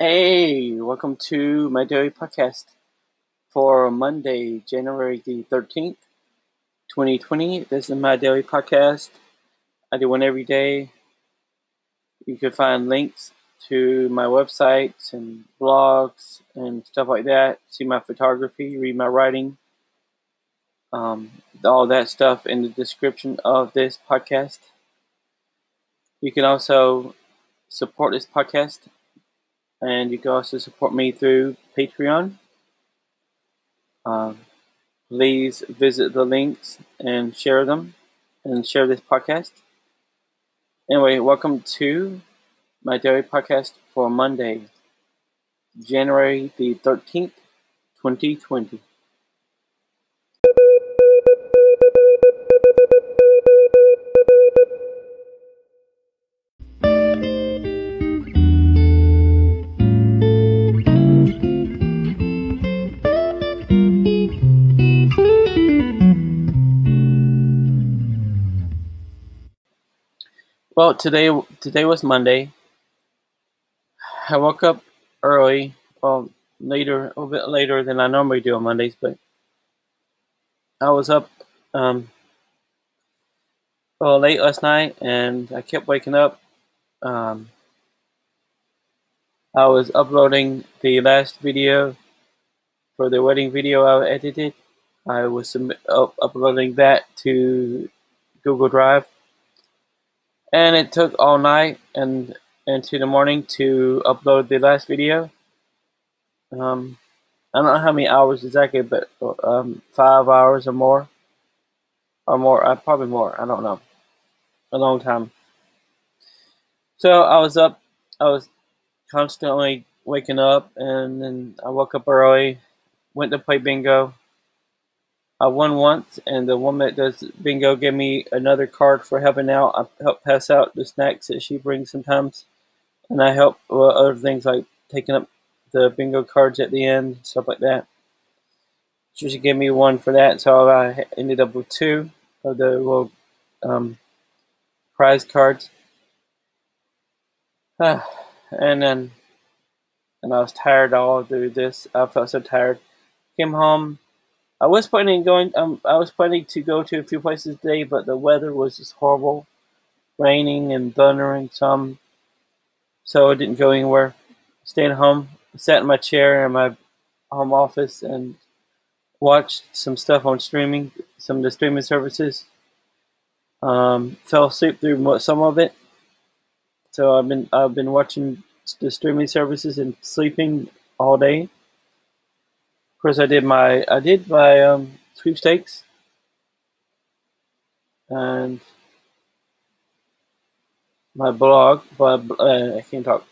Hey, welcome to my daily podcast for Monday, January the 13th, 2020. This is my daily podcast. I do one every day. You can find links to my websites and blogs and stuff like that. See my photography, read my writing, um, all that stuff in the description of this podcast. You can also support this podcast and you can also support me through Patreon. Um, please visit the links and share them and share this podcast. Anyway, welcome to my daily podcast for Monday, January the 13th, 2020. Well, today today was Monday. I woke up early, well, later, a little bit later than I normally do on Mondays, but I was up um, well late last night, and I kept waking up. Um, I was uploading the last video for the wedding video I edited. I was up, uploading that to Google Drive and it took all night and into the morning to upload the last video. Um, I don't know how many hours exactly, but um, five hours or more, or more, uh, probably more. I don't know, a long time. So I was up. I was constantly waking up, and then I woke up early, went to play bingo. I won once, and the woman that does bingo gave me another card for helping out. I help pass out the snacks that she brings sometimes, and I help with other things like taking up the bingo cards at the end, stuff like that. She gave me one for that, so I ended up with two of the little um, prize cards. and then, and I was tired all through this. I felt so tired. Came home I was planning going. Um, I was planning to go to a few places today, but the weather was just horrible, raining and thundering some. So I didn't go anywhere. Stayed home, sat in my chair in my home office, and watched some stuff on streaming, some of the streaming services. Um, fell asleep through some of it. So I've been I've been watching the streaming services and sleeping all day. Of course, I did my I did my um, sweepstakes, and my blog. But uh, I can't talk.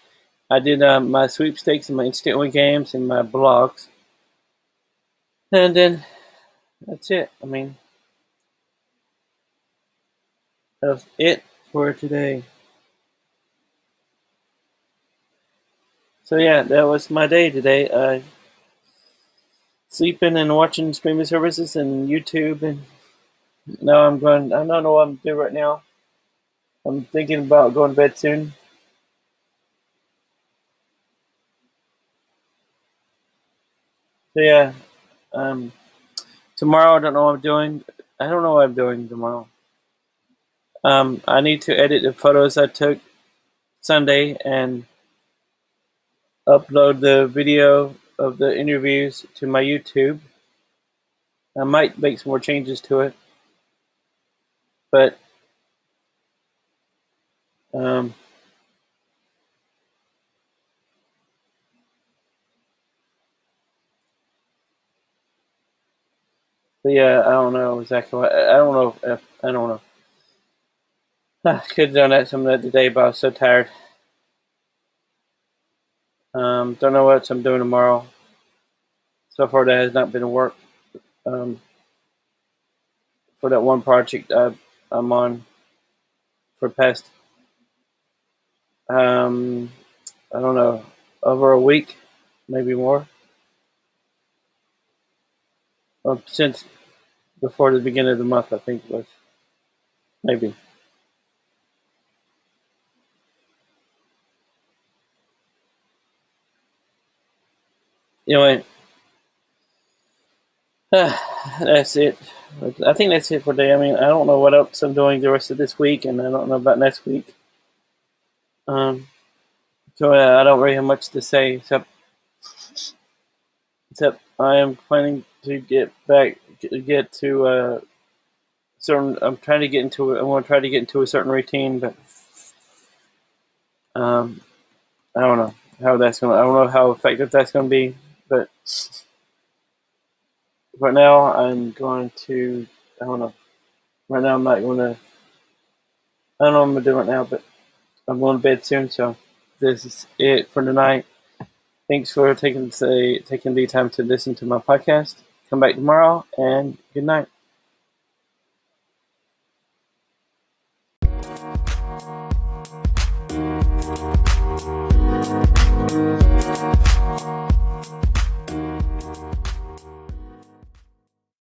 I did um, my sweepstakes and my instant win games and my blogs, and then that's it. I mean, that's it for today. So yeah, that was my day today. I sleeping and watching streaming services and YouTube and now I'm going I don't know what I'm doing right now. I'm thinking about going to bed soon. So yeah. Um tomorrow I don't know what I'm doing. I don't know what I'm doing tomorrow. Um I need to edit the photos I took Sunday and upload the video of the interviews to my YouTube. I might make some more changes to it, but um, but yeah, I don't know exactly. What, I don't know if I don't know. I could have done that some of the day, but I was so tired. Um, don't know what I'm doing tomorrow. So far, that has not been work um, for that one project I, I'm on for past. Um, I don't know, over a week, maybe more. Well, since before the beginning of the month, I think it was. Maybe. Anyway, that's it. I think that's it for today. I mean, I don't know what else I'm doing the rest of this week, and I don't know about next week. Um, so uh, I don't really have much to say except except I am planning to get back, get to uh, certain. I'm trying to get into. I want to try to get into a certain routine, but um, I don't know how that's gonna. I don't know how effective that's gonna be, but right now I'm going to. I don't know. Right now I'm not to. I don't know what I'm gonna do right now, but I'm going to bed soon, so this is it for tonight. Thanks for taking the taking the time to listen to my podcast. Come back tomorrow, and good night.